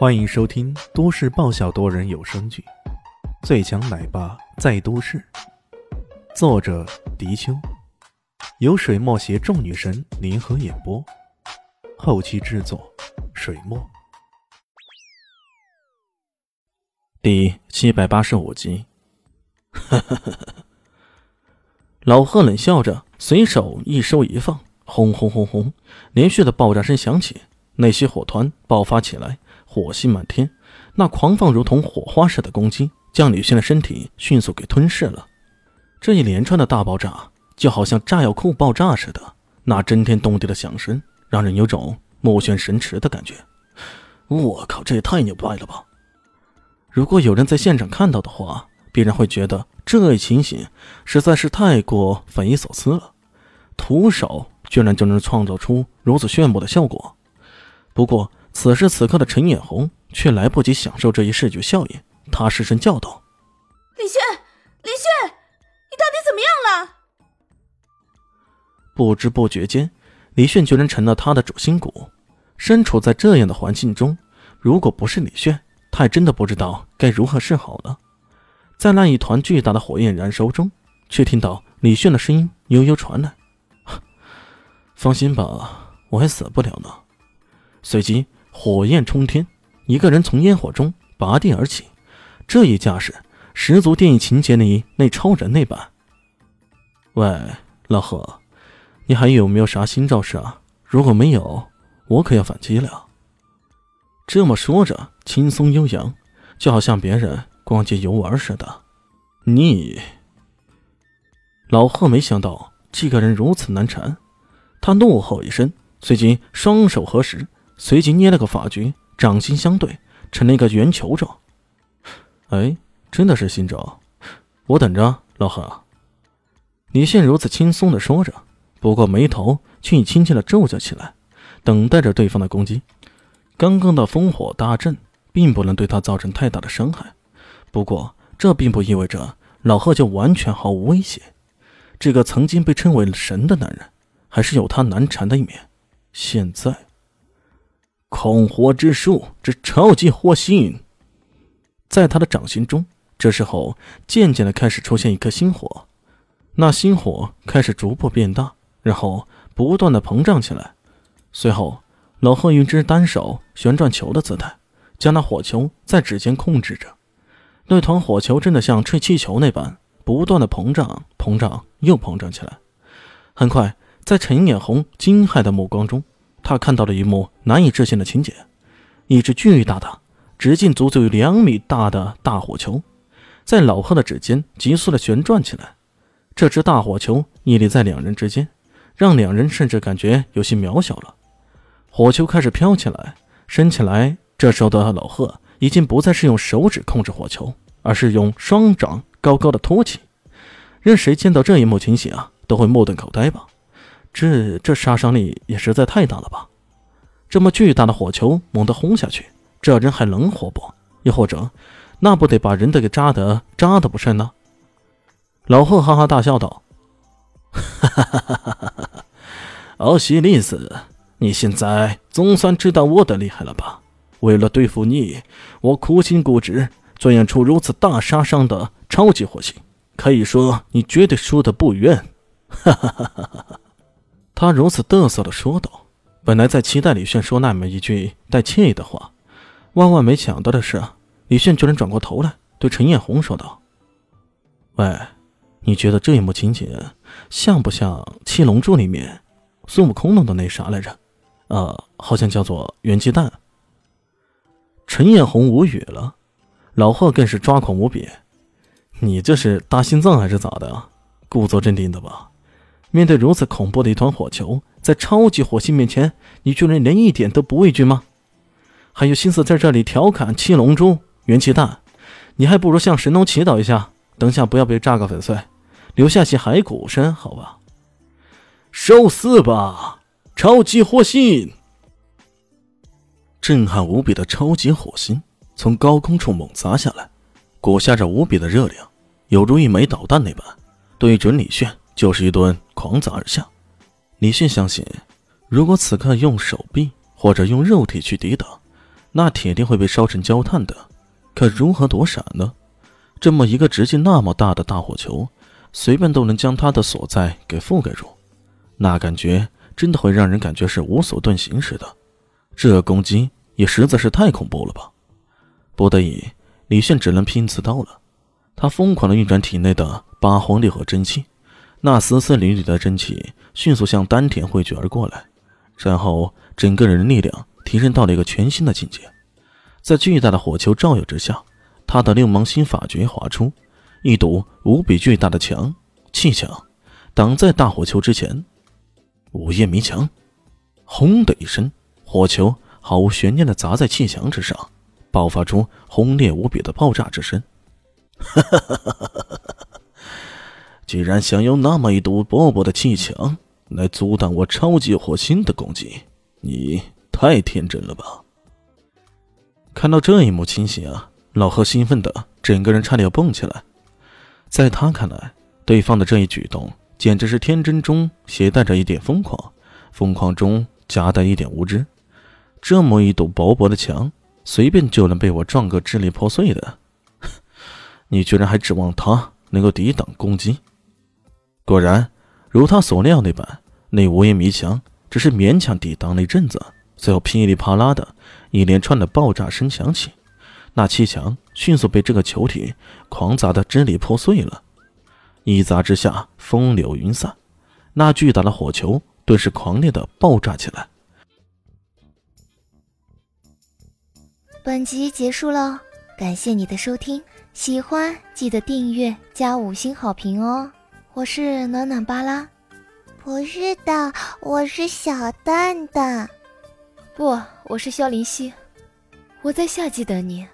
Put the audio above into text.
欢迎收听都市爆笑多人有声剧《最强奶爸在都市》，作者：迪秋，由水墨携众女神联合演播，后期制作：水墨。第七百八十五集。老贺冷笑着，随手一收一放，轰轰轰轰，连续的爆炸声响起，那些火团爆发起来。火星满天，那狂放如同火花似的攻击，将李轩的身体迅速给吞噬了。这一连串的大爆炸，就好像炸药库爆炸似的，那震天动地的响声，让人有种目眩神驰的感觉。我靠，这也太牛掰了吧！如果有人在现场看到的话，必然会觉得这一情形实在是太过匪夷所思了。徒手居然就能创造出如此炫目的效果。不过，此时此刻的陈眼红却来不及享受这一视觉效应，他失声叫道：“李炫，李炫，你到底怎么样了？”不知不觉间，李炫居然成了他的主心骨。身处在这样的环境中，如果不是李炫，他还真的不知道该如何是好了。在那一团巨大的火焰燃烧中，却听到李炫的声音悠悠传来：“放心吧，我还死不了呢。”随即。火焰冲天，一个人从烟火中拔地而起，这一架势十足电影情节里那超人那般。喂，老贺，你还有没有啥新招式啊？如果没有，我可要反击了。这么说着，轻松悠扬，就好像别人逛街游玩似的。你，老贺没想到这个人如此难缠，他怒吼一声，随即双手合十。随即捏了个法诀，掌心相对，成了一个圆球状。哎，真的是新招，我等着，老何。李现如此轻松的说着，不过眉头却已轻轻的皱着起来，等待着对方的攻击。刚刚的烽火大阵并不能对他造成太大的伤害，不过这并不意味着老贺就完全毫无威胁。这个曾经被称为神的男人，还是有他难缠的一面。现在。控火之术之超级火星，在他的掌心中，这时候渐渐的开始出现一颗星火，那星火开始逐步变大，然后不断的膨胀起来。随后，老贺用只单手旋转球的姿态，将那火球在指尖控制着。那团火球真的像吹气球那般，不断的膨胀、膨胀又膨胀起来。很快，在陈眼红惊骇的目光中。他看到了一幕难以置信的情节：一只巨大的、直径足足有两米大的大火球，在老贺的指尖急速的旋转起来。这只大火球屹立在两人之间，让两人甚至感觉有些渺小了。火球开始飘起来、升起来。这时候的老贺已经不再是用手指控制火球，而是用双掌高高的托起。任谁见到这一幕情形啊，都会目瞪口呆吧。这这杀伤力也实在太大了吧！这么巨大的火球猛地轰下去，这人还能活不？又或者，那不得把人的给扎得扎的不剩呢？老贺哈哈大笑道：“哈哈哈哈哈哈！奥西里斯，你现在总算知道我的厉害了吧？为了对付你，我苦心固执，钻研出如此大杀伤的超级火星，可以说你绝对输得不冤！”哈哈哈哈哈哈！他如此得瑟的说道：“本来在期待李炫说那么一句带歉意的话，万万没想到的是，李炫居然转过头来对陈艳红说道：‘喂，你觉得这一幕情景像不像《七龙珠》里面孙悟空弄的那啥来着？呃，好像叫做元气弹。’”陈艳红无语了，老贺更是抓狂无比：“你这是搭心脏还是咋的？故作镇定的吧？”面对如此恐怖的一团火球，在超级火星面前，你居然连一点都不畏惧吗？还有心思在这里调侃七龙珠元气弹？你还不如向神农祈祷一下，等下不要被炸个粉碎，留下些骸骨身，好吧？受死吧，超级火星！震撼无比的超级火星从高空处猛砸下来，裹挟着无比的热量，犹如一枚导弹那般，对准李炫。就是一顿狂砸而下。李迅相信，如果此刻用手臂或者用肉体去抵挡，那铁定会被烧成焦炭的。可如何躲闪呢？这么一个直径那么大的大火球，随便都能将他的所在给覆盖住，那感觉真的会让人感觉是无所遁形似的。这攻击也实在是太恐怖了吧！不得已，李炫只能拼刺刀了。他疯狂地运转体内的八荒六合真气，那丝丝缕缕的真气迅速向丹田汇聚而过来，然后整个人的力量提升到了一个全新的境界。在巨大的火球照耀之下，他的六芒星法诀划出一堵无比巨大的墙气墙，挡在大火球之前。午夜迷墙，轰的一声，火球毫无悬念地砸在气墙之上，爆发出轰烈无比的爆炸之声。哈哈哈哈哈！居然想用那么一堵薄薄的气墙来阻挡我超级火星的攻击，你太天真了吧！看到这一幕情形啊，老贺兴奋的整个人差点要蹦起来。在他看来，对方的这一举动简直是天真中携带着一点疯狂，疯狂中夹带一点无知。这么一堵薄薄的墙，随便就能被我撞个支离破碎的。你居然还指望他能够抵挡攻击？果然，如他所料那般，那无烟迷墙只是勉强抵挡了一阵子，随后噼里啪啦的一连串的爆炸声响起，那气墙迅速被这个球体狂砸的支离破碎了。一砸之下，风流云散，那巨大的火球顿时狂烈的爆炸起来。本集结束了，感谢你的收听。喜欢记得订阅加五星好评哦！我是暖暖巴拉，不是的，我是小蛋蛋，不，我是萧林希，我在夏季等你。